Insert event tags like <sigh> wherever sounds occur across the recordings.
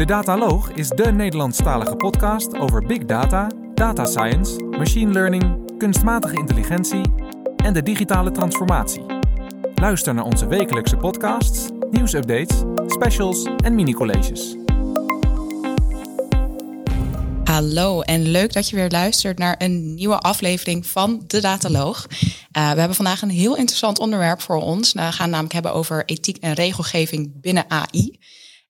De Dataloog is de Nederlandstalige podcast over big data, data science, machine learning, kunstmatige intelligentie en de digitale transformatie. Luister naar onze wekelijkse podcasts, nieuwsupdates, specials en mini-colleges. Hallo en leuk dat je weer luistert naar een nieuwe aflevering van De Dataloog. Uh, we hebben vandaag een heel interessant onderwerp voor ons. We gaan namelijk hebben over ethiek en regelgeving binnen AI.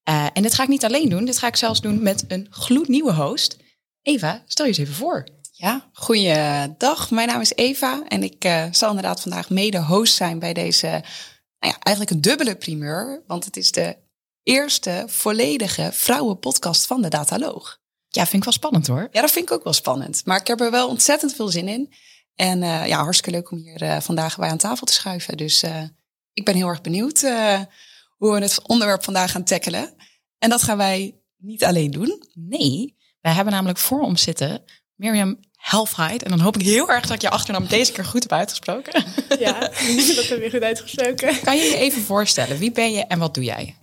Uh, en dit ga ik niet alleen doen, dit ga ik zelfs doen met een gloednieuwe host. Eva, stel je eens even voor. Ja, goeiedag. Mijn naam is Eva en ik uh, zal inderdaad vandaag mede host zijn bij deze, nou ja, eigenlijk een dubbele primeur. Want het is de eerste volledige vrouwenpodcast van de Dataloog. Ja, vind ik wel spannend hoor. Ja, dat vind ik ook wel spannend. Maar ik heb er wel ontzettend veel zin in. En uh, ja, hartstikke leuk om hier uh, vandaag bij aan tafel te schuiven. Dus ik ben heel erg benieuwd hoe we het onderwerp vandaag gaan tackelen. En dat gaan wij niet alleen doen. Nee, wij hebben namelijk voor ons zitten Mirjam Helfheid. En dan hoop ik heel erg dat ik je achternaam deze keer goed heb uitgesproken. Ja, <laughs> dat heb je goed uitgesproken. Kan je je even voorstellen? Wie ben je en wat doe jij?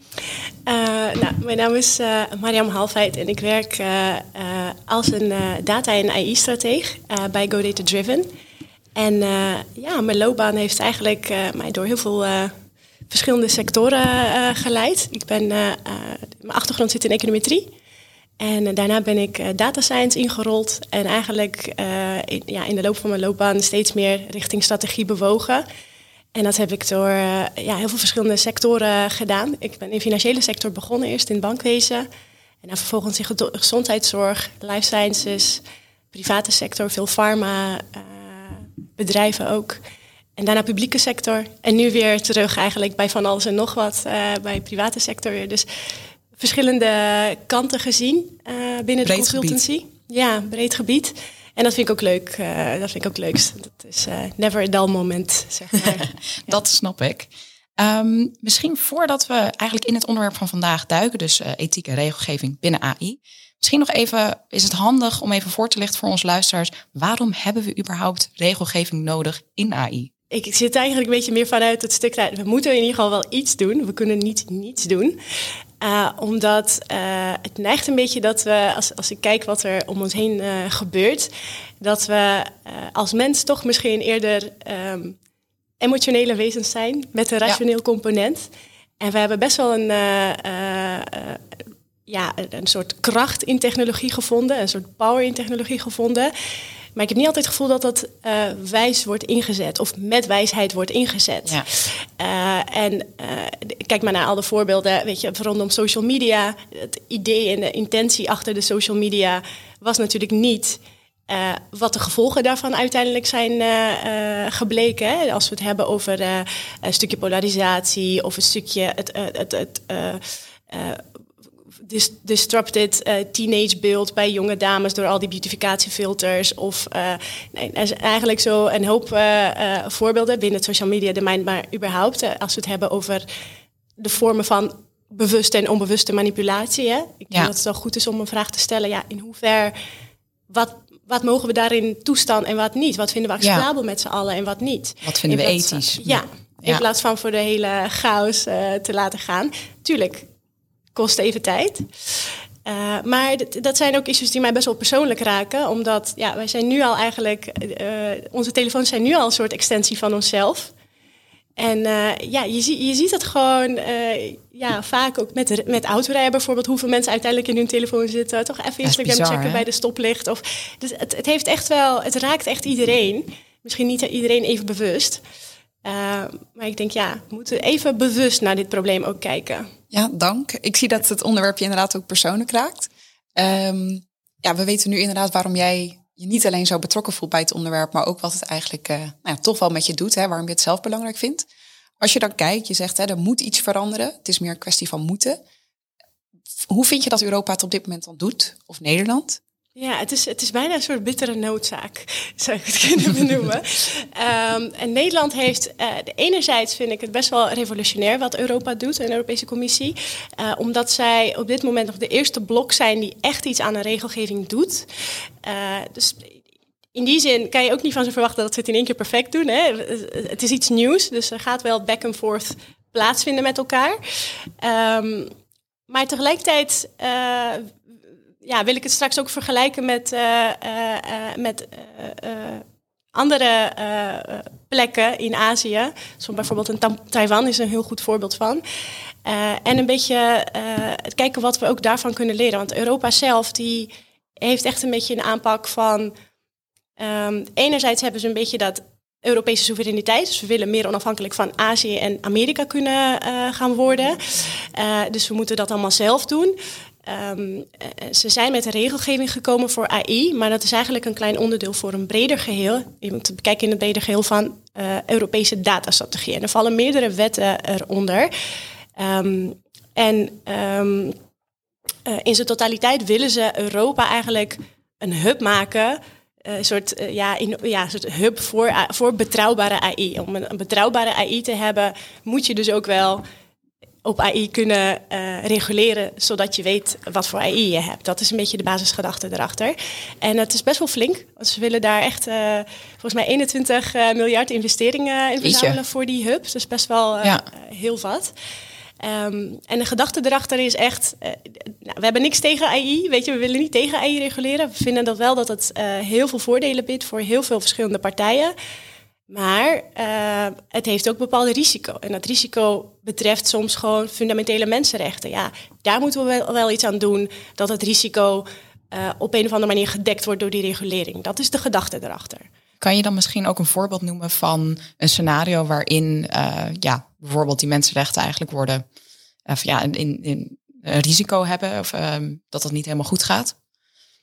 Uh, nou, mijn naam is uh, Mariam Halfheid en ik werk uh, als een data- en AI-strateeg bij GoData Driven. En ja, mijn loopbaan heeft eigenlijk mij door heel veel verschillende sectoren geleid. Ik ben, mijn achtergrond zit in econometrie. En daarna ben ik data science ingerold en eigenlijk in, ja, in de loop van mijn loopbaan steeds meer richting strategie bewogen. En dat heb ik door ja, heel veel verschillende sectoren gedaan. Ik ben in de financiële sector begonnen, eerst in het bankwezen. En dan vervolgens in gezondheidszorg, life sciences, private sector, veel pharma, bedrijven ook. En daarna publieke sector. En nu weer terug eigenlijk bij van alles en nog wat, uh, bij private sector weer. Dus verschillende kanten gezien binnen breed de consultancy. Gebied. Ja, breed gebied. En dat vind ik ook leuk. Uh, dat vind ik ook leukst. Dat is never a dull moment, zeg maar. <laughs> dat snap ik. Um, misschien voordat we eigenlijk in het onderwerp van vandaag duiken, dus ethiek en regelgeving binnen AI. Misschien nog even, is het handig om even voor te lichten voor onze luisteraars. Waarom hebben we überhaupt regelgeving nodig in AI? Ik zit eigenlijk een beetje meer vanuit het stuk, we moeten in ieder geval wel iets doen. We kunnen niet niets doen. Uh, omdat uh, het neigt een beetje dat we, als, als ik kijk wat er om ons heen uh, gebeurt, dat we als mens toch misschien eerder um, emotionele wezens zijn met een rationeel ja. component. En we hebben best wel een, ja, een soort kracht in technologie gevonden, een soort power in technologie gevonden. Maar ik heb niet altijd het gevoel dat dat uh, wijs wordt ingezet of met wijsheid wordt ingezet. Ja. Uh, en uh, kijk maar naar al de voorbeelden, weet je, rondom social media. Het idee en de intentie achter de social media was natuurlijk niet wat de gevolgen daarvan uiteindelijk zijn gebleken. Hè? Als we het hebben over een stukje polarisatie of een stukje het, het, het disrupted uh, teenage beeld bij jonge dames door al die beautificatiefilters. Of uh, nee, er is eigenlijk zo een hoop uh, voorbeelden binnen social media domein, maar überhaupt als we het hebben over de vormen van bewuste en onbewuste manipulatie. Hè? Ik denk Ja. dat het wel goed is om een vraag te stellen. Ja, in hoever, wat, wat mogen we daarin toestaan en wat niet? Wat vinden we Ja. acceptabel met z'n allen en wat niet? Wat vinden we In ethisch? Ja, in Ja. plaats van voor de hele chaos eh, te laten gaan. Tuurlijk, kost even tijd. Uh, maar d- dat zijn ook issues die mij best wel persoonlijk raken. Omdat ja, wij zijn nu al eigenlijk... eh, onze telefoons zijn nu al een soort extensie van onszelf. En eh, ja, je, zie, je ziet het gewoon eh, ja, vaak ook met, met autorijden bijvoorbeeld... hoeveel mensen uiteindelijk in hun telefoon zitten. Toch even Instagram bizar, checken hè? bij de stoplicht. Of, dus het, het heeft echt wel... Het raakt echt iedereen. Misschien niet iedereen even bewust. Uh, maar ik denk, ja, we moeten even bewust naar dit probleem ook kijken. Ja, dank. Ik zie dat het onderwerp je inderdaad ook persoonlijk raakt. Um, ja, we weten nu inderdaad waarom jij je niet alleen zo betrokken voelt bij het onderwerp, maar ook wat het eigenlijk uh, nou ja, toch wel met je doet, hè, waarom je het zelf belangrijk vindt. Als je dan kijkt, je zegt hè, er moet iets veranderen. Het is meer een kwestie van moeten. Hoe vind je dat Europa het op dit moment dan doet? Of Nederland? Ja, het is, het is bijna een soort bittere noodzaak, zou ik het <laughs> kunnen benoemen. um, en Nederland heeft, uh, enerzijds vind ik het best wel revolutionair wat Europa doet, de Europese Commissie. Uh, omdat zij op dit moment nog de eerste blok zijn die echt iets aan een regelgeving doet. Uh, dus in die zin kan je ook niet van ze verwachten dat ze het in één keer perfect doen. Hè? Het is iets nieuws, dus er gaat wel back and forth plaatsvinden met elkaar. Um, maar tegelijkertijd ja, wil ik het straks ook vergelijken met, met andere plekken in Azië. Zoals bijvoorbeeld in Taiwan is een heel goed voorbeeld van. en een beetje het kijken wat we ook daarvan kunnen leren. Want Europa zelf die heeft echt een beetje een aanpak van Um, enerzijds hebben ze een beetje dat Europese soevereiniteit. Dus we willen meer onafhankelijk van Azië en Amerika kunnen uh, gaan worden. Uh, dus we moeten dat allemaal zelf doen. Um, ze zijn met een regelgeving gekomen voor AI, maar dat is eigenlijk een klein onderdeel voor een breder geheel. Je moet bekijken in het breder geheel van uh, Europese datastrategie. En er vallen meerdere wetten eronder. Um, en in zijn totaliteit willen ze Europa eigenlijk een hub maken een eh, soort, ja, in, ja, soort hub voor, eh, voor betrouwbare AI. Om een, betrouwbare AI te hebben, moet je dus ook wel op AI kunnen uh, reguleren, zodat je weet wat voor AI je hebt. Dat is een beetje de basisgedachte erachter. En het is best wel flink. Ze willen daar echt volgens mij 21 miljard investeringen in verzamelen voor die hub. Dus best wel heel wat. Um, en de gedachte erachter is echt, uh, nou, we hebben niks tegen AI, weet je, we willen niet tegen AI reguleren. We vinden dat wel dat het uh, heel veel voordelen biedt voor heel veel verschillende partijen. Maar uh, het heeft ook bepaalde risico. En dat risico betreft soms gewoon fundamentele mensenrechten. Ja, daar moeten we wel, iets aan doen, dat het risico op een of andere manier gedekt wordt door die regulering. Dat is de gedachte erachter. Kan je dan misschien ook een voorbeeld noemen van een scenario waarin uh, ja, bijvoorbeeld die mensenrechten eigenlijk worden of ja, in, in, in risico hebben of uh, dat dat niet helemaal goed gaat?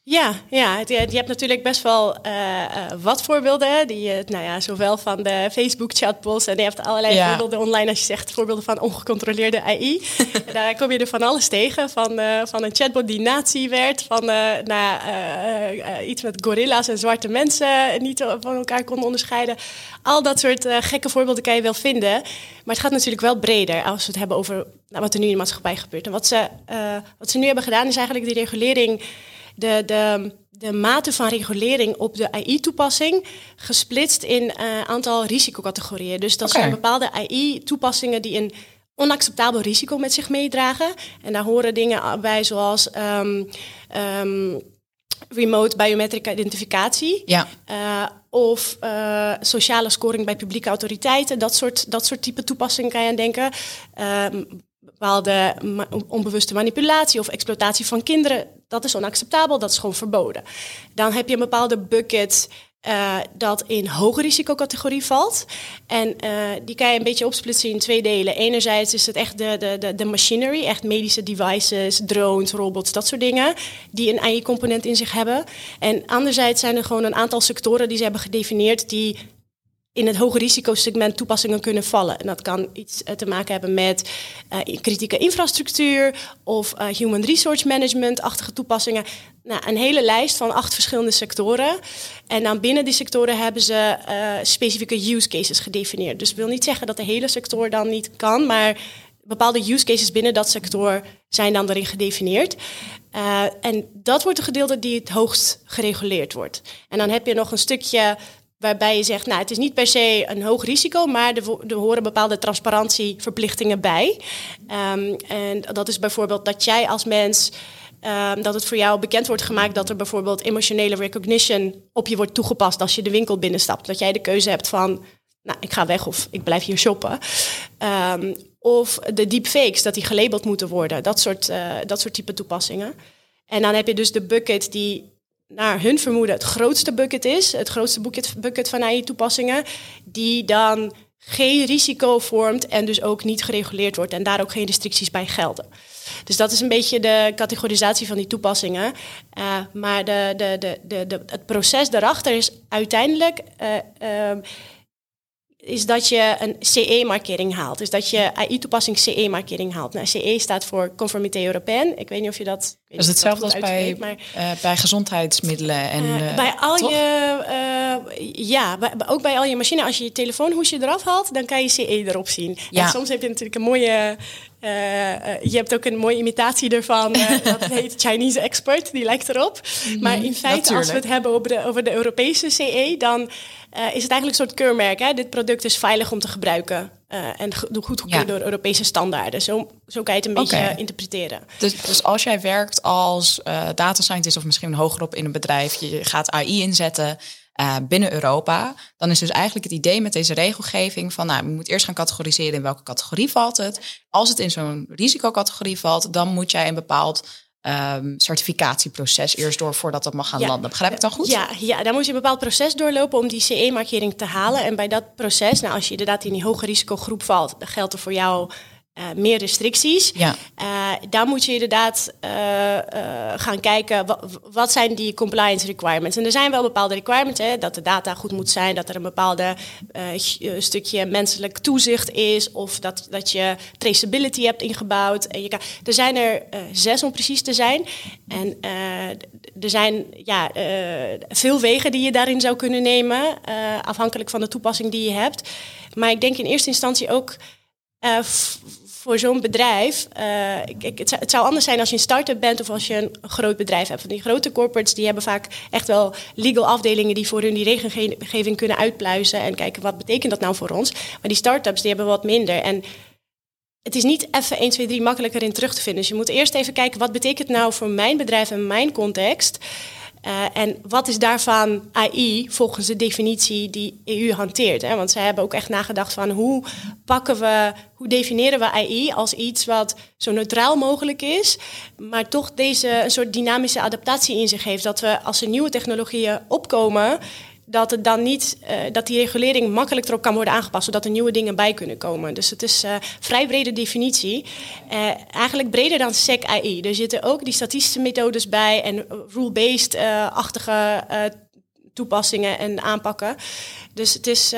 Ja, ja je, je hebt natuurlijk best wel uh, uh, wat voorbeelden. Die, uh, nou ja, zowel van de Facebook chatbots en je hebt allerlei voorbeelden online als je zegt voorbeelden van ongecontroleerde AI. <laughs> daar kom je er van alles tegen. Van, van een chatbot die nazi werd, van nou, iets met gorilla's en zwarte mensen niet van elkaar konden onderscheiden. Al dat soort gekke voorbeelden kan je wel vinden. Maar het gaat natuurlijk wel breder als we het hebben over nou, wat er nu in de maatschappij gebeurt. En wat ze, wat ze nu hebben gedaan is eigenlijk die regulering de, de, de mate van regulering op de AI-toepassing gesplitst in een uh, aantal risicocategorieën. Dus dat zijn bepaalde AI-toepassingen die een onacceptabel risico met zich meedragen. En daar horen dingen bij zoals um, um, remote biometric identificatie. Ja. Uh, of uh, sociale scoring bij publieke autoriteiten. Dat soort, dat soort type toepassingen kan je aan denken. Um, bepaalde onbewuste manipulatie of exploitatie van kinderen, dat is onacceptabel, dat is gewoon verboden. Dan heb je een bepaalde bucket uh, dat in hoge risicocategorie valt. En uh, die kan je een beetje opsplitsen in twee delen. Enerzijds is het echt de, de, de, de machinery, echt medische devices, drones, robots, dat soort dingen, die een AI-component in zich hebben. En anderzijds zijn er gewoon een aantal sectoren die ze hebben gedefinieerd die in het hoge risicosegment toepassingen kunnen vallen. En dat kan iets eh, te maken hebben met uh, kritieke infrastructuur of uh, human resource management-achtige toepassingen. Nou, een hele lijst van acht verschillende sectoren. En dan binnen die sectoren hebben ze specifieke use cases gedefinieerd. Dus ik wil niet zeggen dat de hele sector dan niet kan, maar bepaalde use cases binnen dat sector zijn dan erin gedefinieerd. En dat wordt de gedeelte die het hoogst gereguleerd wordt. En dan heb je nog een stukje Waarbij je zegt, nou, het is niet per se een hoog risico, maar er, horen bepaalde transparantieverplichtingen bij. Um, en dat is bijvoorbeeld dat jij als mens. Um, dat het voor jou bekend wordt gemaakt dat er bijvoorbeeld emotionele recognition op je wordt toegepast als je de winkel binnenstapt. Dat jij de keuze hebt van, nou, ik ga weg of ik blijf hier shoppen. Um, of de deepfakes, dat die gelabeld moeten worden. Dat soort, uh, dat soort type toepassingen. En dan heb je dus de bucket die naar hun vermoeden het grootste bucket is, het grootste bucket, bucket van AI-toepassingen, die dan geen risico vormt en dus ook niet gereguleerd wordt en daar ook geen restricties bij gelden. Dus dat is een beetje de categorisatie van die toepassingen. Uh, maar de, de, de, het proces daarachter is uiteindelijk. Uh, uh, is dat je een CE-markering haalt. Dus dat je AI-toepassing CE-markering haalt. Nou, CE staat voor Conformité Européenne. Ik weet niet of je dat... Dat is hetzelfde als bij, maar, uh, bij gezondheidsmiddelen. En, uh, bij al je... ja, bij, ook bij al je machines. Als je je telefoonhoesje eraf haalt, dan kan je CE erop zien. Ja. En soms heb je natuurlijk een mooie... Uh, je hebt ook een mooie imitatie ervan. Uh, <laughs> dat heet Chinese Expert, die lijkt erop. Mhm, maar in feite, als we het hebben over de, over de Europese CE, dan uh, is het eigenlijk een soort keurmerk. Hè? Dit product is veilig om te gebruiken. Uh, en goedgekeurd door Europese standaarden. Zo, zo kan je het een beetje interpreteren. Dus, dus als jij werkt als uh, data scientist of misschien hogerop in een bedrijf, je gaat AI inzetten uh, binnen Europa, dan is dus eigenlijk het idee met deze regelgeving van, nou, we moeten eerst gaan categoriseren in welke categorie valt het. Als het in zo'n risicocategorie valt, dan moet jij een bepaald um, certificatieproces eerst door voordat dat mag gaan landen. Begrijp ik dan goed? Ja, ja, dan moet je een bepaald proces doorlopen om die CE-markering te halen. En bij dat proces, nou, als je inderdaad in die hoge risicogroep valt, dan geldt er voor jou uh, meer restricties. Ja. Uh, daar moet je inderdaad uh, gaan kijken, wat, wat, zijn die compliance requirements? En er zijn wel bepaalde requirements, hè, dat de data goed moet zijn, dat er een bepaalde stukje menselijk toezicht is, of dat, dat je traceability hebt ingebouwd. En je kan, er zijn er zes om precies te zijn. En er zijn ja, veel wegen die je daarin zou kunnen nemen, afhankelijk van de toepassing die je hebt. Maar ik denk in eerste instantie ook voor zo'n bedrijf, uh, het, het, zou anders zijn als je een start-up bent of als je een groot bedrijf hebt. Want die grote corporates die hebben vaak echt wel legal afdelingen die voor hun die regelgeving kunnen uitpluizen en kijken wat betekent dat nou voor ons. Maar die start-ups die hebben wat minder. En het is niet even 1, 2, 3 makkelijker in terug te vinden. Dus je moet eerst even kijken wat betekent nou voor mijn bedrijf en mijn context. Uh, en wat is daarvan AI volgens de definitie die EU hanteert? Hè? Want zij hebben ook echt nagedacht van hoe pakken we, hoe definiëren we AI als iets wat zo neutraal mogelijk is, maar toch deze een soort dynamische adaptatie in zich heeft. Dat we als er nieuwe technologieën opkomen, dat het dan niet, uh, dat die regulering makkelijk erop kan worden aangepast, zodat er nieuwe dingen bij kunnen komen. Dus het is uh, vrij brede definitie. Uh, eigenlijk breder dan SEC AI. Er zitten ook die statistische methodes bij en rule-based-achtige toepassingen en aanpakken. Dus het is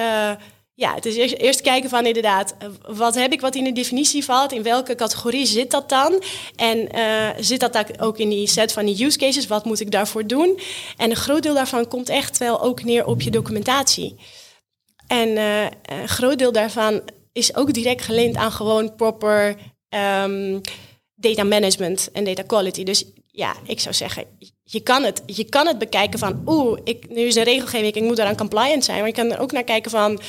ja, het is eerst, kijken van inderdaad, eh, wat heb ik wat in de definitie valt? In welke categorie zit dat dan? En uh, zit dat ook in die set van die use cases? Wat moet ik daarvoor doen? En een groot deel daarvan komt echt wel ook neer op je documentatie. En uh, een groot deel daarvan is ook direct geleend aan gewoon proper um, data management en data quality. Dus ja, ik zou zeggen, je kan het, je kan het bekijken van, oeh, ik, nu is een regelgeving, ik moet eraan compliant zijn. Maar je kan er ook naar kijken van,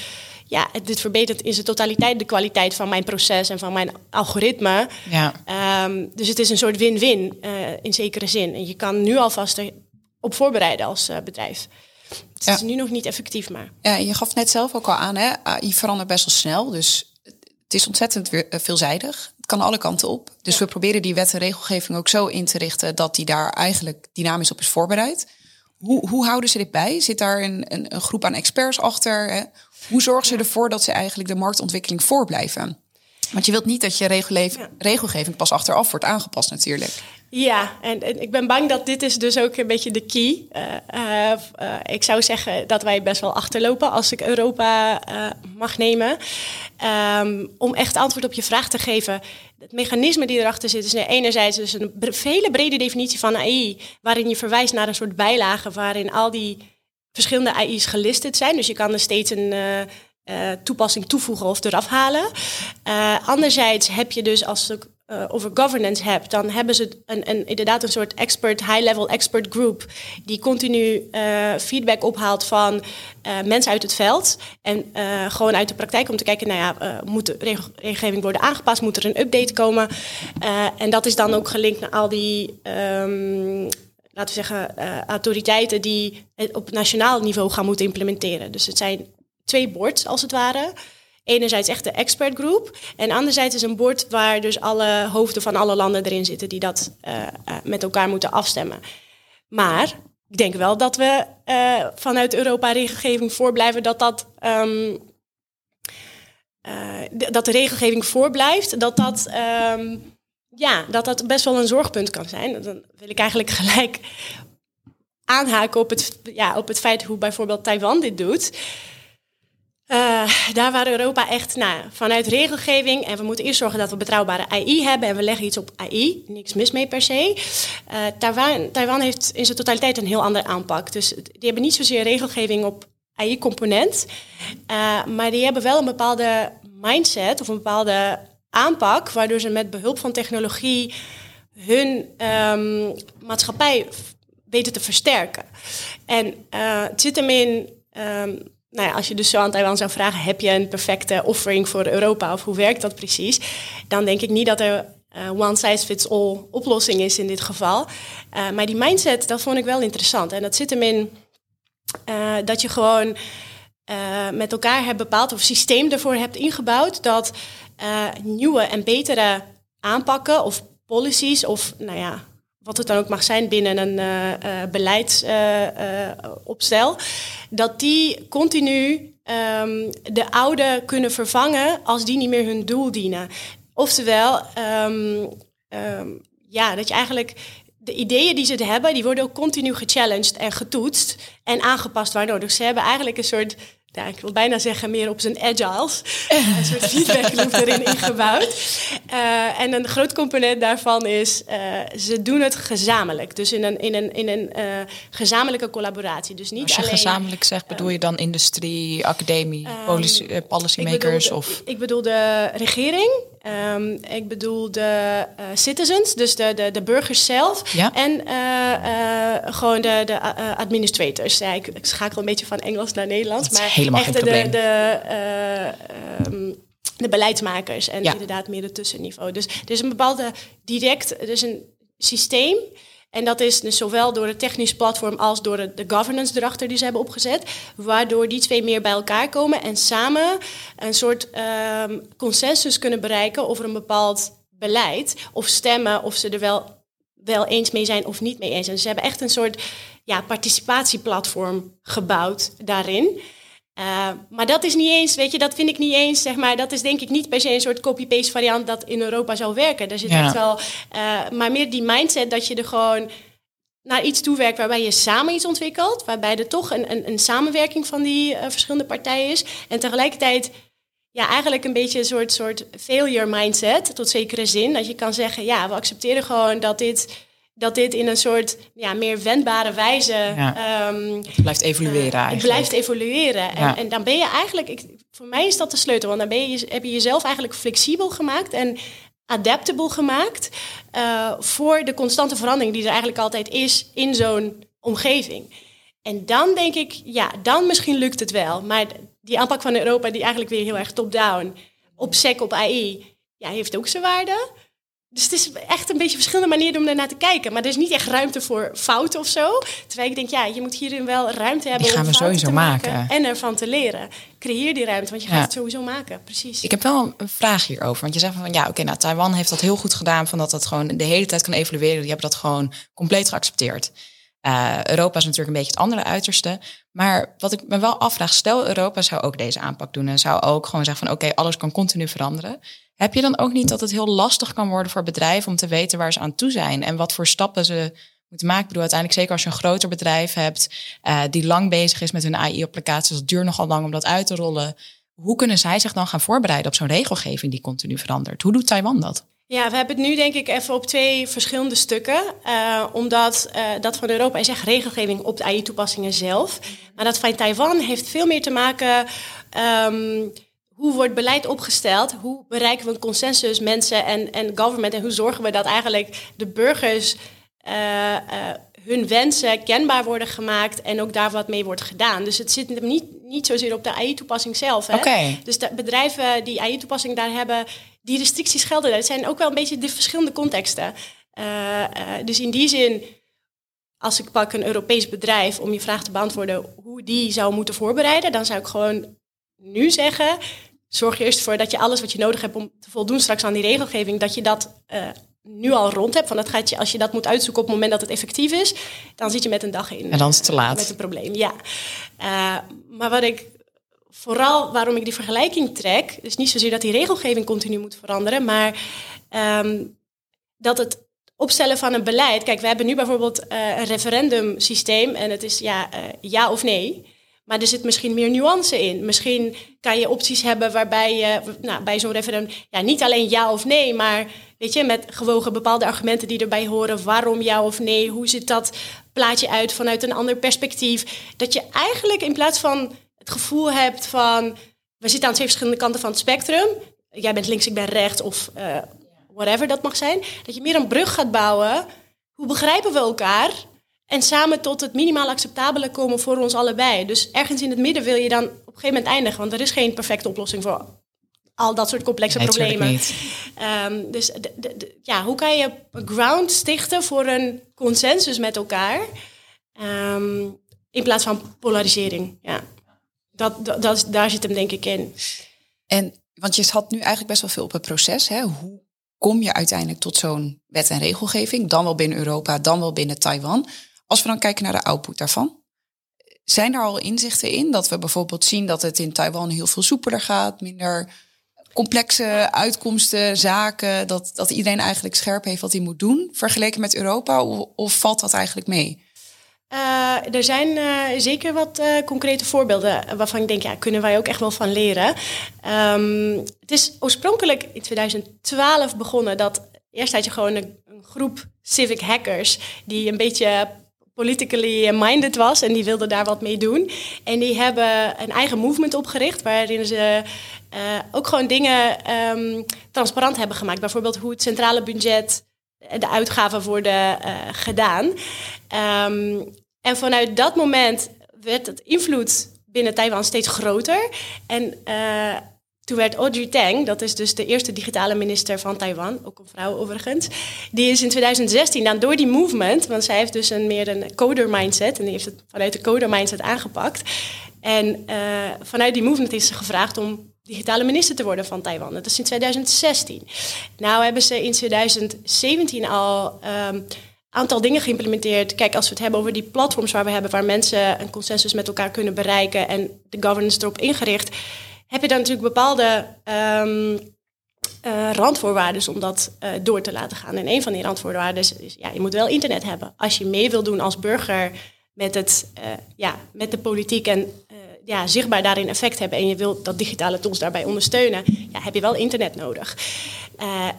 ja, dit verbetert in zijn totaliteit de kwaliteit van mijn proces en van mijn algoritme. Ja. Um, dus het is een soort win-win uh, in zekere zin. En je kan nu alvast op voorbereiden als uh, bedrijf. Het ja. is nu nog niet effectief, maar. Ja, je gaf net zelf ook al aan, hè? AI verandert best wel snel. Dus het is ontzettend eh, veelzijdig. Het kan alle kanten op. Dus we proberen die wet en regelgeving ook zo in te richten dat die daar eigenlijk dynamisch op is voorbereid. Hoe, hoe houden ze dit bij? Zit daar een, een, een groep aan experts achter? Hè? Hoe zorgen ze ervoor dat ze eigenlijk de marktontwikkeling voorblijven? Want je wilt niet dat je regelgeving pas achteraf wordt aangepast natuurlijk. Ja, en, ik ben bang dat dit is dus ook een beetje de key. Uh, uh, ik zou zeggen dat wij best wel achterlopen als ik Europa mag nemen. Um, om echt antwoord op je vraag te geven. Het mechanisme die erachter zit is enerzijds dus een hele brede definitie van AI... waarin je verwijst naar een soort bijlage waarin al die verschillende AI's gelisterd zijn. Dus je kan er steeds een uh, uh, toepassing toevoegen of eraf halen. Uh, anderzijds heb je dus als je over governance hebt, dan hebben ze een, een, inderdaad een soort expert, high-level expert group, die continu feedback ophaalt van mensen uit het veld. En gewoon uit de praktijk om te kijken, nou ja, moet de regelgeving worden aangepast, moet er een update komen. en dat is dan ook gelinkt naar al die um, laten we zeggen, uh, autoriteiten die het op nationaal niveau gaan moeten implementeren. Dus het zijn twee boards als het ware. Enerzijds echt de expertgroep en anderzijds is een bord waar dus alle hoofden van alle landen erin zitten die dat uh, uh, met elkaar moeten afstemmen. Maar ik denk wel dat we vanuit Europa regelgeving voorblijven dat dat um, dat de regelgeving voorblijft, dat dat um, ja, dat dat best wel een zorgpunt kan zijn. Dan wil ik eigenlijk gelijk aanhaken op het, ja, op het feit hoe bijvoorbeeld Taiwan dit doet. Uh, daar waar Europa echt nou, vanuit regelgeving en we moeten eerst zorgen dat we betrouwbare AI hebben en we leggen iets op AI, niks mis mee per se. Uh, Taiwan, Taiwan heeft in zijn totaliteit een heel andere aanpak. Dus die hebben niet zozeer regelgeving op AI-component, uh, maar die hebben wel een bepaalde mindset of een bepaalde aanpak, waardoor ze met behulp van technologie hun um, maatschappij weten te versterken. En uh, het zit hem in um, nou ja, als je dus zo aan Taiwan zou vragen, heb je een perfecte offering voor Europa of hoe werkt dat precies? Dan denk ik niet dat er uh, one size fits all oplossing is in dit geval. Uh, maar die mindset, dat vond ik wel interessant. En dat zit hem in dat je gewoon met elkaar hebt bepaald of systeem ervoor hebt ingebouwd dat nieuwe en betere aanpakken of policies of nou ja, wat het dan ook mag zijn binnen een uh, beleidsopstel, dat die continu um, de oude kunnen vervangen als die niet meer hun doel dienen. Oftewel, um, um, ja, dat je eigenlijk de ideeën die ze hebben, die worden ook continu gechallenged en getoetst en aangepast waar nodig. Ze hebben eigenlijk een soort ja, ik wil bijna zeggen meer op zijn agiles. een soort feedback loop erin ingebouwd. Uh, en een groot component daarvan is, uh, ze doen het gezamenlijk. Dus in een, in een, in een uh, gezamenlijke collaboratie. Dus niet Als je alleen, gezamenlijk zegt, bedoel je dan industrie, academie, Um, policy, policymakers? ik of? Ik bedoel de regering. Um, ik bedoel de uh, citizens, dus de, de, de burgers zelf. Ja. En uh, uh, gewoon de, de administrators. Ja, ik, ik, schakel een beetje van Engels naar Nederlands. Maar helemaal echt de, de, um, de beleidsmakers en Ja. inderdaad meer het tussenniveau. Dus er is een bepaalde direct, is een systeem. En dat is dus zowel door het technisch platform als door de, governance erachter die ze hebben opgezet. Waardoor die twee meer bij elkaar komen en samen een soort ehm, consensus kunnen bereiken over een bepaald beleid. Of stemmen of ze er wel, wel eens mee zijn of niet mee eens zijn. Dus ze hebben echt een soort ja, participatieplatform gebouwd daarin. Uh, maar dat is niet eens, weet je, dat vind ik niet eens, zeg maar, dat is denk ik niet per se een soort copy-paste variant dat in Europa zou werken. Daar zit Ja. echt wel, uh, maar meer die mindset dat je er gewoon naar iets toe werkt waarbij je samen iets ontwikkelt, waarbij er toch een, een, een samenwerking van die uh, verschillende partijen is. En tegelijkertijd, ja, eigenlijk een beetje een soort, soort failure mindset, tot zekere zin. Dat je kan zeggen, ja, we accepteren gewoon dat dit dat dit in een soort ja, meer wendbare wijze Ja. um, Het blijft evolueren het eigenlijk. blijft evolueren. En, en dan ben je eigenlijk, ik, voor mij is dat de sleutel, want dan ben je, heb je jezelf eigenlijk flexibel gemaakt en adaptable gemaakt uh, voor de constante verandering die er eigenlijk altijd is in zo'n omgeving. En dan denk ik, ja, dan misschien lukt het wel. Maar die aanpak van Europa, die eigenlijk weer heel erg top-down, op SEC, op AI, ja, heeft ook zijn waarde. Dus het is echt een beetje verschillende manieren om ernaar te kijken. Maar er is niet echt ruimte voor fouten of zo. Terwijl ik denk, ja, je moet hierin wel ruimte hebben Die gaan om we fouten sowieso te maken. maken. En ervan te leren. Creëer die ruimte, want je gaat het sowieso maken. Precies. Ik heb wel een vraag hierover. Want je zegt van ja, oké, nou, Taiwan heeft dat heel goed gedaan. Van dat dat gewoon de hele tijd kan evolueren. Die hebben dat gewoon compleet geaccepteerd. Uh, Europa is natuurlijk een beetje het andere uiterste. Maar wat ik me wel afvraag, stel Europa zou ook deze aanpak doen en zou ook gewoon zeggen van oké, alles kan continu veranderen. Heb je dan ook niet dat het heel lastig kan worden voor bedrijven om te weten waar ze aan toe zijn en wat voor stappen ze moeten maken? Ik bedoel, uiteindelijk zeker als je een groter bedrijf hebt uh, die lang bezig is met hun AI-applicaties, dat duurt nogal lang om dat uit te rollen. Hoe kunnen zij zich dan gaan voorbereiden op zo'n regelgeving die continu verandert? Hoe doet Taiwan dat? Ja, we hebben het nu denk ik even op twee verschillende stukken. Uh, omdat uh, dat van Europa is echt regelgeving op de AI-toepassingen zelf. Maar dat van Taiwan heeft veel meer te maken... Um, hoe wordt beleid opgesteld? Hoe bereiken we een consensus, mensen en, en government? En hoe zorgen we dat eigenlijk de burgers uh, uh, hun wensen kenbaar worden gemaakt en ook daar wat mee wordt gedaan? Dus het zit niet, niet zozeer op de AI-toepassing zelf. Hè? Okay. Dus de bedrijven die AI-toepassing daar hebben, die restricties gelden. Het zijn ook wel een beetje de verschillende contexten. Uh, dus in die zin als ik pak een Europees bedrijf om je vraag te beantwoorden hoe die zou moeten voorbereiden, dan zou ik gewoon nu zeggen: zorg er eerst voor dat je alles wat je nodig hebt om te voldoen straks aan die regelgeving, dat je dat uh, nu al rond hebt. Van dat gaat je, als je dat moet uitzoeken op het moment dat het effectief is, dan zit je met een dag in. En dan is het te laat. Met een probleem, ja. Uh, maar wat ik vooral waarom ik die vergelijking trek, is niet zozeer dat die regelgeving continu moet veranderen, maar um, dat het opstellen van een beleid. Kijk, we hebben nu bijvoorbeeld uh, een referendumsysteem en het is ja, ja of nee. Maar er zit misschien meer nuance in. Misschien kan je opties hebben waarbij je nou, bij zo'n referendum ja, niet alleen ja of nee, maar weet je, met gewogen bepaalde argumenten die erbij horen. Waarom ja of nee? Hoe ziet dat plaatje uit vanuit een ander perspectief? Dat je eigenlijk in plaats van het gevoel hebt van we zitten aan twee verschillende kanten van het spectrum. Jij bent links, ik ben rechts of uh, whatever dat mag zijn. Dat je meer een brug gaat bouwen. Hoe begrijpen we elkaar? En samen tot het minimaal acceptabele komen voor ons allebei. Dus ergens in het midden wil je dan op een gegeven moment eindigen. Want er is geen perfecte oplossing voor al dat soort complexe problemen. Um, dus de, ja, hoe kan je ground stichten voor een consensus met elkaar? Ehm, in plaats van polarisering. Ja. Dat, dat, dat, daar zit hem denk ik in. En want je had nu eigenlijk best wel veel op het proces. Hè? Hoe kom je uiteindelijk tot zo'n wet en regelgeving? Dan wel binnen Europa, dan wel binnen Taiwan. Als we dan kijken naar de output daarvan. Zijn er al inzichten in dat we bijvoorbeeld zien dat het in Taiwan heel veel soepeler gaat, minder complexe uitkomsten, zaken, dat, dat iedereen eigenlijk scherp heeft wat hij moet doen, vergeleken met Europa? Of, valt dat eigenlijk mee? Uh, er zijn uh, zeker wat uh, concrete voorbeelden waarvan ik denk, ja, kunnen wij ook echt wel van leren. Um, het is oorspronkelijk in 2012 begonnen dat eerst had je gewoon een groep civic hackers die een beetje politically minded was en die wilden daar wat mee doen. En die hebben een eigen movement opgericht waarin ze uh, ook gewoon dingen um, transparant hebben gemaakt. Bijvoorbeeld hoe het centrale budget, de uitgaven worden uh, gedaan. Um, en vanuit dat moment werd het invloed binnen Taiwan steeds groter. En toen werd Audrey Tang, dat is dus de eerste digitale minister van Taiwan, ook een vrouw overigens, die is in 2016 dan door die movement, want zij heeft dus een meer een coder mindset en die heeft het vanuit de coder mindset aangepakt. En uh, vanuit die movement is ze gevraagd om digitale minister te worden van Taiwan. Dat is in 2016. Nou hebben ze in 2017 al um, aantal dingen geïmplementeerd. Kijk, als we het hebben over die platforms waar we hebben, waar mensen een consensus met elkaar kunnen bereiken en de governance erop ingericht, heb je dan natuurlijk bepaalde um, randvoorwaarden om dat uh, door te laten gaan. En een van die randvoorwaarden is, ja, je moet wel internet hebben. Als je mee wil doen als burger met, het, uh, ja, met de politiek en ja, zichtbaar daarin effect hebben en je wilt dat digitale tools daarbij ondersteunen, ja, heb je wel internet nodig.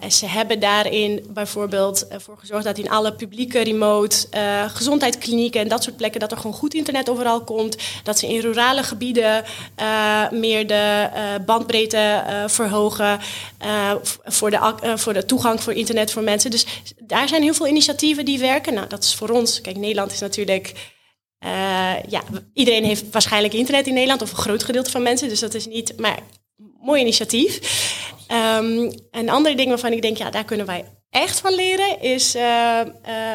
En ze hebben daarin bijvoorbeeld uh, voor gezorgd dat in alle publieke remote uh, gezondheidsklinieken en dat soort plekken dat er gewoon goed internet overal komt. Dat ze in rurale gebieden meer de bandbreedte verhogen voor, de, voor de toegang voor internet voor mensen. Dus daar zijn heel veel initiatieven die werken. Nou, dat is voor ons. Kijk, Nederland is natuurlijk uh, ja, iedereen heeft waarschijnlijk internet in Nederland, of een groot gedeelte van mensen. Dus dat is niet, maar mooi initiatief. Um, een ander ding waarvan ik denk, ja, daar kunnen wij echt van leren, is uh,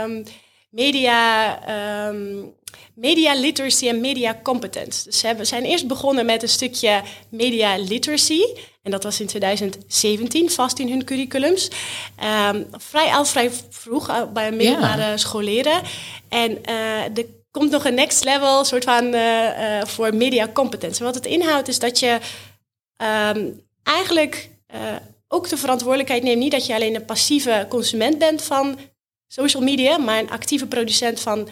um, media, um, media literacy en media competence. Dus ze zijn eerst begonnen met een stukje media literacy. En dat was in 2017 vast in hun curriculums. Um, vrij al vrij vroeg bij middelbare yeah. scholieren. En uh, de komt nog een next level soort van uh, uh, voor media competence. Wat het inhoudt is dat je um, eigenlijk uh, ook de verantwoordelijkheid neemt. Niet dat je alleen een passieve consument bent van social media, maar een actieve producent van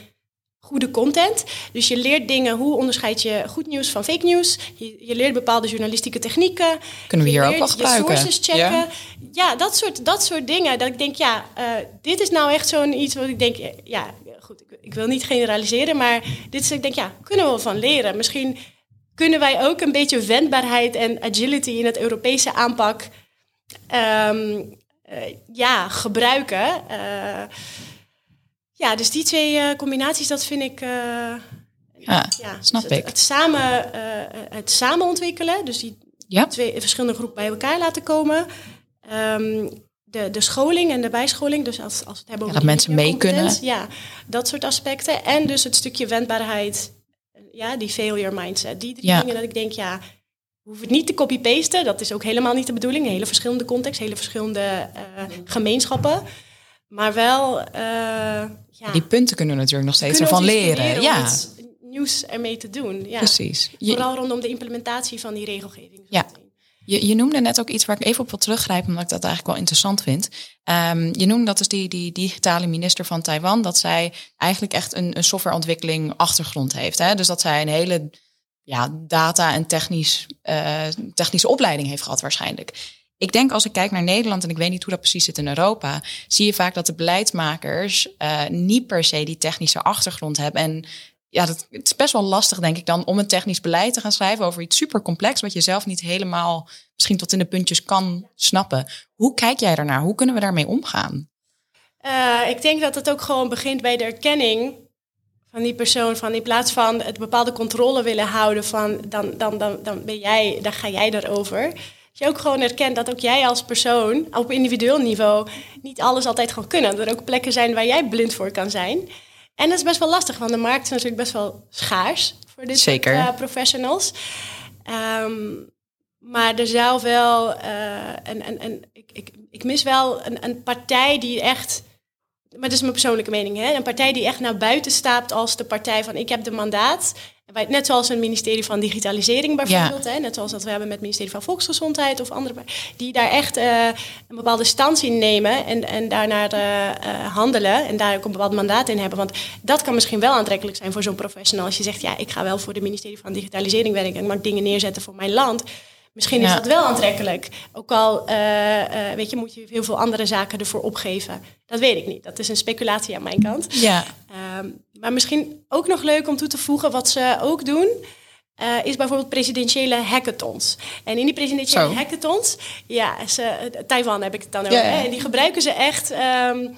goede content. Dus je leert dingen, hoe onderscheid je goed nieuws van fake nieuws. Je, je leert bepaalde journalistieke technieken. Kunnen we hier ook wel gebruiken. Je sources checken. Ja, ja dat, soort, dat soort dingen. Dat ik denk, ja, uh, dit is nou echt zo'n iets wat ik denk, ja, goed, ik, ik, wil niet generaliseren, maar dit is, ik denk, ja, kunnen we van leren. Misschien kunnen wij ook een beetje wendbaarheid en agility in het Europese aanpak um, uh, ja, gebruiken. Uh, ja, dus die twee uh, combinaties, dat vind ik. ja, ja, snap dus ik. Het, het samen, het samen ontwikkelen, dus die ja. twee verschillende groepen bij elkaar laten komen. Um, de, de scholing en de bijscholing. Dus als, als het hebben over ja, dat mensen mee kunnen. Ja, dat soort aspecten. En dus het stukje wendbaarheid. Ja, die failure mindset. Die drie ja. dingen dat ik denk, ja, hoef het niet te copy-pasten. Dat is ook helemaal niet de bedoeling. Hele verschillende context, hele verschillende uh, gemeenschappen. Maar wel, uh, ja. Die punten kunnen we natuurlijk nog steeds ervan leren. Ja. nieuws ermee te doen. Ja. Precies. Je, Vooral rondom de implementatie van die regelgeving. Ja. Je, je, noemde net ook iets waar ik even op wil teruggrijpen, omdat ik dat eigenlijk wel interessant vind. Um, je noemde dat dus die, die digitale minister van Taiwan, dat zij eigenlijk echt een, softwareontwikkeling achtergrond heeft. Hè? Dus dat zij een hele ja, data- en technisch, uh, technische opleiding heeft gehad waarschijnlijk. Ik denk als ik kijk naar Nederland, en ik weet niet hoe dat precies zit in Europa, zie je vaak dat de beleidsmakers uh, niet per se die technische achtergrond hebben. En ja, dat, het is best wel lastig, denk ik, dan om een technisch beleid te gaan schrijven over iets super complex, wat je zelf niet helemaal misschien tot in de puntjes kan snappen. Hoe kijk jij daarnaar? Hoe kunnen we daarmee omgaan? Uh, ik denk dat het ook gewoon begint bij de erkenning van die persoon. Van in plaats van het bepaalde controle willen houden van dan, dan, dan, dan ben jij, dan ga jij erover. Dat je ook gewoon erkent dat ook jij als persoon op individueel niveau niet alles altijd kan kunnen. Dat er ook plekken zijn waar jij blind voor kan zijn. En dat is best wel lastig, want de markt is natuurlijk best wel schaars voor dit Zeker. soort uh, professionals. Um, maar er zou wel uh, een, een, een, ik, ik, ik mis wel een, een partij die echt maar dat is mijn persoonlijke mening, hè? een partij die echt naar buiten staat als de partij van ik heb de mandaat. Net zoals een ministerie van digitalisering bijvoorbeeld, ja. hè? net zoals dat we hebben met het ministerie van Volksgezondheid of andere, die daar echt uh, een bepaalde stand in nemen en, en daarnaar uh, uh, handelen en daar ook een bepaald mandaat in hebben. Want dat kan misschien wel aantrekkelijk zijn voor zo'n professional als je zegt, ja, ik ga wel voor het ministerie van Digitalisering werken en mag dingen neerzetten voor mijn land. Misschien is dat wel aantrekkelijk. Ook al uh, uh, weet je, moet je heel veel andere zaken ervoor opgeven. Dat weet ik niet. Dat is een speculatie aan mijn kant. Ja. Um, maar misschien ook nog leuk om toe te voegen wat ze ook doen. Uh, is bijvoorbeeld presidentiële hackathons. En in die presidentiële Zo. hackathons, ja, ze, Taiwan heb ik het dan over. Ja, ja. En die gebruiken ze echt. Um,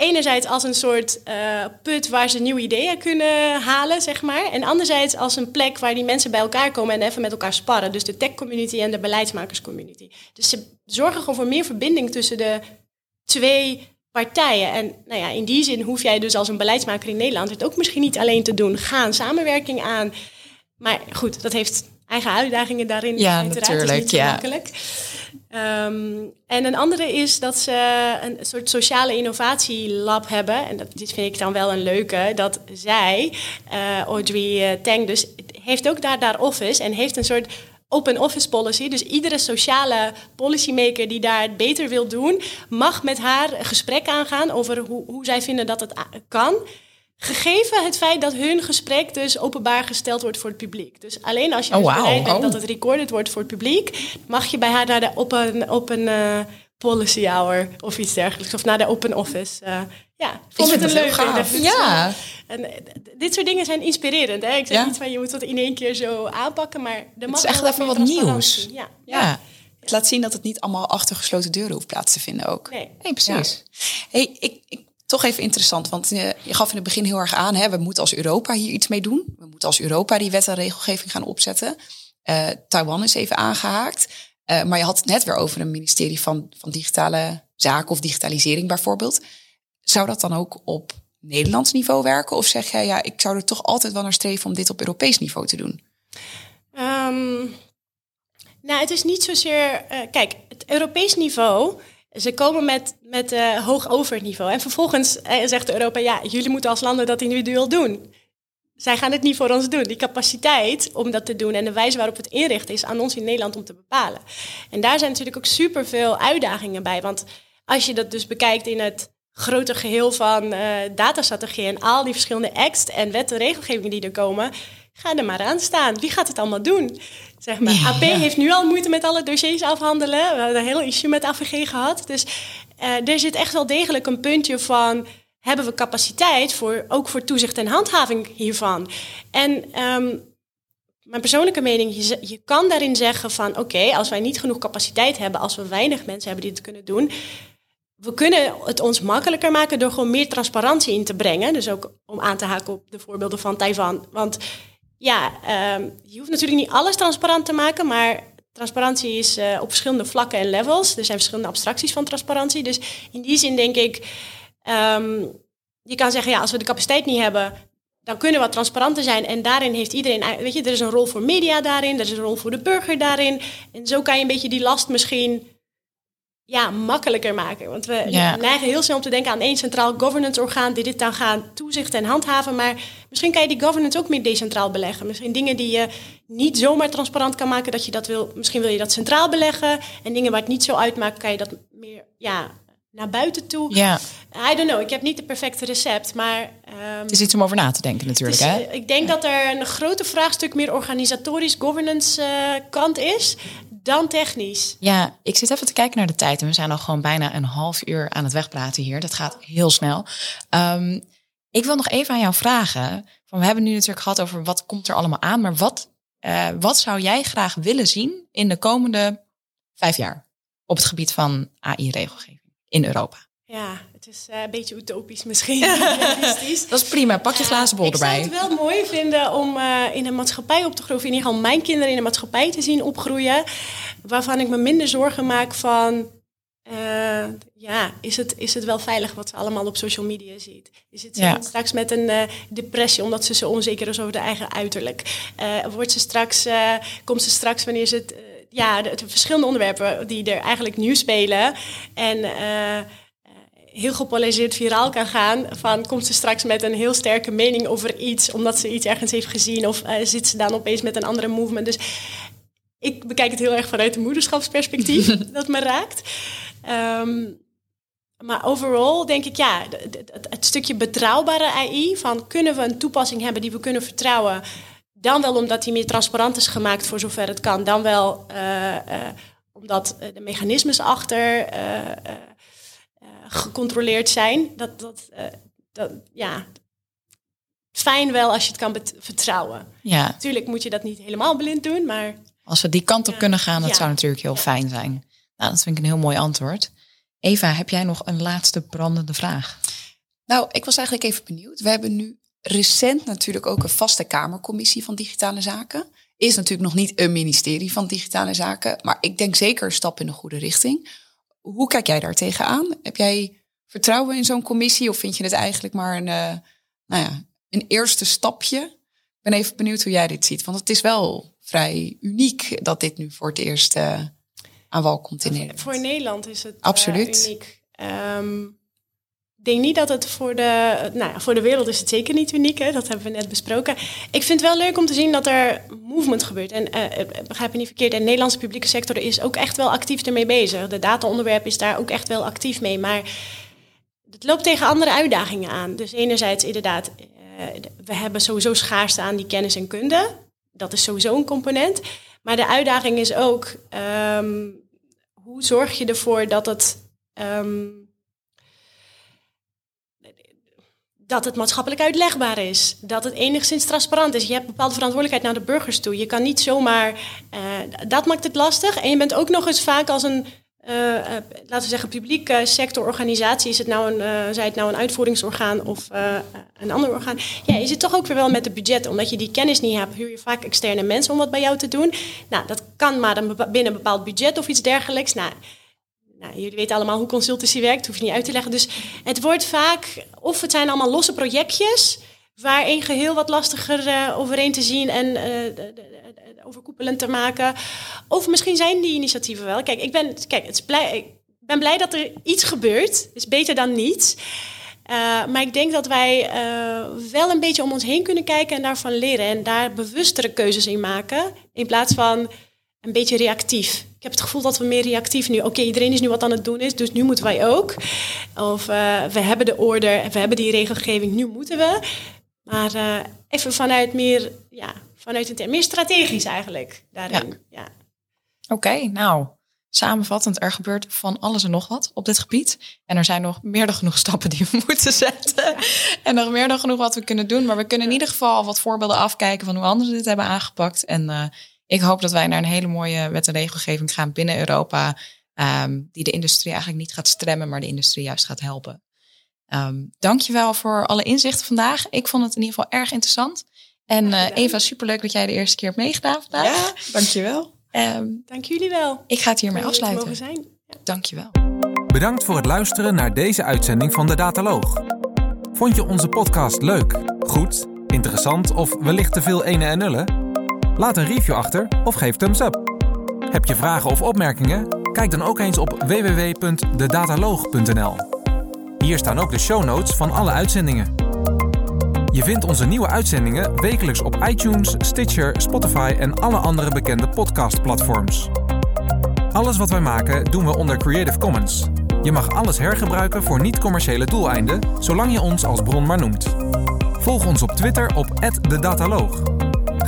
enerzijds als een soort uh, put waar ze nieuwe ideeën kunnen halen, zeg maar. En anderzijds als een plek waar die mensen bij elkaar komen en even met elkaar sparren. Dus de tech-community en de beleidsmakers-community. Dus ze zorgen gewoon voor meer verbinding tussen de twee partijen. En nou ja, in die zin hoef jij dus als een beleidsmaker in Nederland het ook misschien niet alleen te doen. Ga een samenwerking aan. Maar goed, dat heeft eigen uitdagingen daarin. Ja, natuurlijk. Niet ja. makkelijk. Um, en een andere is dat ze een soort sociale innovatielab hebben. En dat, dit vind ik dan wel een leuke. Dat zij, uh, Audrey Tang, dus heeft ook daar daar office en heeft een soort open office policy. Dus iedere sociale policymaker die daar het beter wil doen, mag met haar een gesprek aangaan over hoe, hoe zij vinden dat het kan. Gegeven het feit dat hun gesprek dus openbaar gesteld wordt voor het publiek. Dus alleen als je oh, dus wow. bereid bent oh. dat het recorded wordt voor het publiek, mag je bij haar naar de op een, op een uh, policy hour of iets dergelijks. Of naar de open office. Uh, ja, vond ik het een leuke. Ja. En dit soort dingen zijn inspirerend. Hè? Ik zeg Ja. niet van je moet het in één keer zo aanpakken, maar er mag is echt even wat nieuws. Ja. Ja. Het laat zien dat het niet allemaal achter gesloten deuren hoeft plaats te vinden ook. Nee. Nee, precies. Hey, ik, ik, toch even interessant, want uh, je gaf in het begin heel erg aan, hè, we moeten als Europa hier iets mee doen. We moeten als Europa die wet en regelgeving gaan opzetten. Uh, Taiwan is even aangehaakt. Uh, maar je had het net weer over een ministerie van, van digitale zaken of digitalisering bijvoorbeeld. Zou dat dan ook op Nederlands niveau werken? Of zeg jij, ja, ik zou er toch altijd wel naar streven om dit op Europees niveau te doen? Um, nou, het is niet zozeer. Kijk, het Europees niveau. Ze komen met, met uh, hoog over het niveau. En vervolgens uh, zegt Europa: ja, jullie moeten als landen dat individueel doen. Zij gaan het niet voor ons doen. Die capaciteit om dat te doen en de wijze waarop het inrichten is aan ons in Nederland om te bepalen. En daar zijn natuurlijk ook superveel uitdagingen bij. Want als je dat dus bekijkt in het grote geheel van uh, datastrategie en al die verschillende acts en wet en regelgevingen die er komen, ga er maar aan staan. Wie gaat het allemaal doen? Zeg maar. AP ja. heeft nu al moeite met alle dossiers afhandelen. We hebben een heel issue met AVG gehad. Dus uh, er zit echt wel degelijk een puntje van hebben we capaciteit voor ook voor toezicht en handhaving hiervan. En um, mijn persoonlijke mening, je, je kan daarin zeggen van oké, okay, als wij niet genoeg capaciteit hebben, als we weinig mensen hebben die het kunnen doen, we kunnen het ons makkelijker maken door gewoon meer transparantie in te brengen. Dus ook om aan te haken op de voorbeelden van Taiwan. Want ja, um, je hoeft natuurlijk niet alles transparant te maken, maar transparantie is uh, op verschillende vlakken en levels. Er zijn verschillende abstracties van transparantie. Dus in die zin denk ik, um, je kan zeggen, ja, als we de capaciteit niet hebben, dan kunnen we wat transparanter zijn. En daarin heeft iedereen, weet je, er is een rol voor media daarin, er is een rol voor de burger daarin. En zo kan je een beetje die last misschien ja, makkelijker maken. Want we Ja. neigen heel snel om te denken aan één centraal governance orgaan die dit dan gaan toezichten en handhaven. Maar misschien kan je die governance ook meer decentraal beleggen. Misschien dingen die je niet zomaar transparant kan maken dat je dat wil. Misschien wil je dat centraal beleggen. En dingen waar het niet zo uitmaakt, kan je dat meer ja, naar buiten toe. Ja, I don't know, ik heb niet het perfecte recept, maar. ehm, het is iets om over na te denken natuurlijk. het is, hè? eh, ik denk dat er een grote vraagstuk meer organisatorisch governance eh, kant is dan technisch. Ja, ik zit even te kijken naar de tijd en we zijn al gewoon bijna een half uur aan het wegpraten hier. Dat gaat heel snel. Um, ik wil nog even aan jou vragen. Van, we hebben nu natuurlijk gehad over wat komt er allemaal aan, maar wat, uh, wat zou jij graag willen zien in de komende vijf jaar op het gebied van AI-regelgeving in Europa? Ja, het is uh, een beetje utopisch misschien. <laughs> dat is prima. Pak je glazen bol erbij. Ik zou het wel mooi vinden om uh, in een maatschappij op te groeien. In ieder geval mijn kinderen in een maatschappij te zien opgroeien. Waarvan ik me minder zorgen maak van... Uh, ja, is het, is het wel veilig wat ze allemaal op social media ziet? Is het ja. straks met een depressie omdat ze zo onzeker is over de eigen uiterlijk? Wordt ze straks, komt ze straks wanneer ze het... ja, de, de, verschillende onderwerpen die er eigenlijk nu spelen... en heel gepolariseerd viraal kan gaan. Van komt ze straks met een heel sterke mening over iets, omdat ze iets ergens heeft gezien, of uh, zit ze dan opeens met een andere movement. Dus ik bekijk het heel erg vanuit een moederschapsperspectief, <laughs> dat me raakt. Um, maar overal denk ik, ja, het, het, stukje betrouwbare AI, van kunnen we een toepassing hebben die we kunnen vertrouwen, dan wel omdat die meer transparant is gemaakt voor zover het kan, dan wel uh, uh, omdat de mechanismes achter gecontroleerd zijn. Dat, dat, uh, dat, ja, fijn wel als je het kan vertrouwen. Ja. Natuurlijk moet je dat niet helemaal blind doen, maar... Als we die kant op kunnen gaan, dat zou natuurlijk heel fijn zijn. Nou, dat vind ik een heel mooi antwoord. Eva, heb jij nog een laatste brandende vraag? Nou, ik was eigenlijk even benieuwd. We hebben nu recent natuurlijk ook een vaste Kamercommissie van Digitale Zaken. Is natuurlijk nog niet een ministerie van Digitale Zaken, maar ik denk zeker een stap in de goede richting. Hoe kijk jij daar tegenaan? Heb jij vertrouwen in zo'n commissie of vind je het eigenlijk maar een, uh, nou ja, een eerste stapje? Ik ben even benieuwd hoe jij dit ziet, want het is wel vrij uniek dat dit nu voor het eerst uh, aan wal komt in Nederland. Voor Nederland is het Absoluut. uniek. Um, ik denk niet dat het voor de, nou ja, voor de wereld is het zeker niet uniek. Hè? Dat hebben we net besproken. Ik vind het wel leuk om te zien dat er movement gebeurt. En uh, begrijp me niet verkeerd, de Nederlandse publieke sector is ook echt wel actief ermee bezig. De dataonderwerp is daar ook echt wel actief mee. Maar het loopt tegen andere uitdagingen aan. Dus enerzijds inderdaad, uh, we hebben sowieso schaarste aan die kennis en kunde. Dat is sowieso een component. Maar de uitdaging is ook, um, hoe zorg je ervoor dat het... Um, dat het maatschappelijk uitlegbaar is. Dat het enigszins transparant is. Je hebt bepaalde verantwoordelijkheid naar de burgers toe. Je kan niet zomaar. Uh, dat maakt het lastig. En je bent ook nog eens vaak als een. Uh, uh, laten we zeggen, publieke sectororganisatie, is het nou een, zij het nou een uitvoeringsorgaan of een ander orgaan. Ja, je zit toch ook weer wel met het budget. Omdat je die kennis niet hebt, huur je vaak externe mensen om wat bij jou te doen. Nou, dat kan maar binnen een bepaald budget of iets dergelijks. Nou, nou, jullie weten allemaal hoe consultancy werkt, hoef je niet uit te leggen. Dus het wordt vaak, of het zijn allemaal losse projectjes, waar één geheel wat lastiger uh, overeen te zien en uh, overkoepelend te maken. Of misschien zijn die initiatieven wel. Kijk, ik ben, kijk, blij, ik ben blij dat er iets gebeurt. is beter dan niets. Uh, maar ik denk dat wij wel een beetje om ons heen kunnen kijken en daarvan leren. En daar bewustere keuzes in maken. In plaats van een beetje reactief. Ik heb het gevoel dat we meer reactief nu. Oké, iedereen is nu wat aan het doen is, dus nu moeten wij ook. Of uh, we hebben de order, we hebben die regelgeving, nu moeten we. Maar uh, even vanuit meer, ja, vanuit een meer strategisch eigenlijk daarin. Ja. ja. Oké, okay, nou, samenvattend, er gebeurt van alles en nog wat op dit gebied. En er zijn nog meer dan genoeg <laughs> stappen die we moeten zetten. En nog meer dan genoeg wat we kunnen doen. Maar we kunnen in ieder geval al wat voorbeelden afkijken van hoe anderen dit hebben aangepakt. En uh, ik hoop dat wij naar een hele mooie wet en regelgeving gaan binnen Europa. Um, die de industrie eigenlijk niet gaat stremmen, maar de industrie juist gaat helpen. Um, dankjewel voor alle inzichten vandaag. Ik vond het in ieder geval erg interessant. En uh, Eva, superleuk dat jij de eerste keer hebt meegedaan vandaag. Ja, dankjewel. Um, Dank jullie wel. Ik ga het hiermee afsluiten. Mogen zijn. Ja. Dankjewel. Bedankt voor het luisteren naar deze uitzending van de Dataloog. Vond je onze podcast leuk, goed, interessant of wellicht te veel ene en nullen? Laat een review achter of geef thumbs up. Heb je vragen of opmerkingen? Kijk dan ook eens op www.dedataloog.nl. Hier staan ook de show notes van alle uitzendingen. Je vindt onze nieuwe uitzendingen wekelijks op iTunes, Stitcher, Spotify en alle andere bekende podcastplatforms. Alles wat wij maken doen we onder Creative Commons. Je mag alles hergebruiken voor niet-commerciële doeleinden, zolang je ons als bron maar noemt. Volg ons op Twitter op @dedataloog.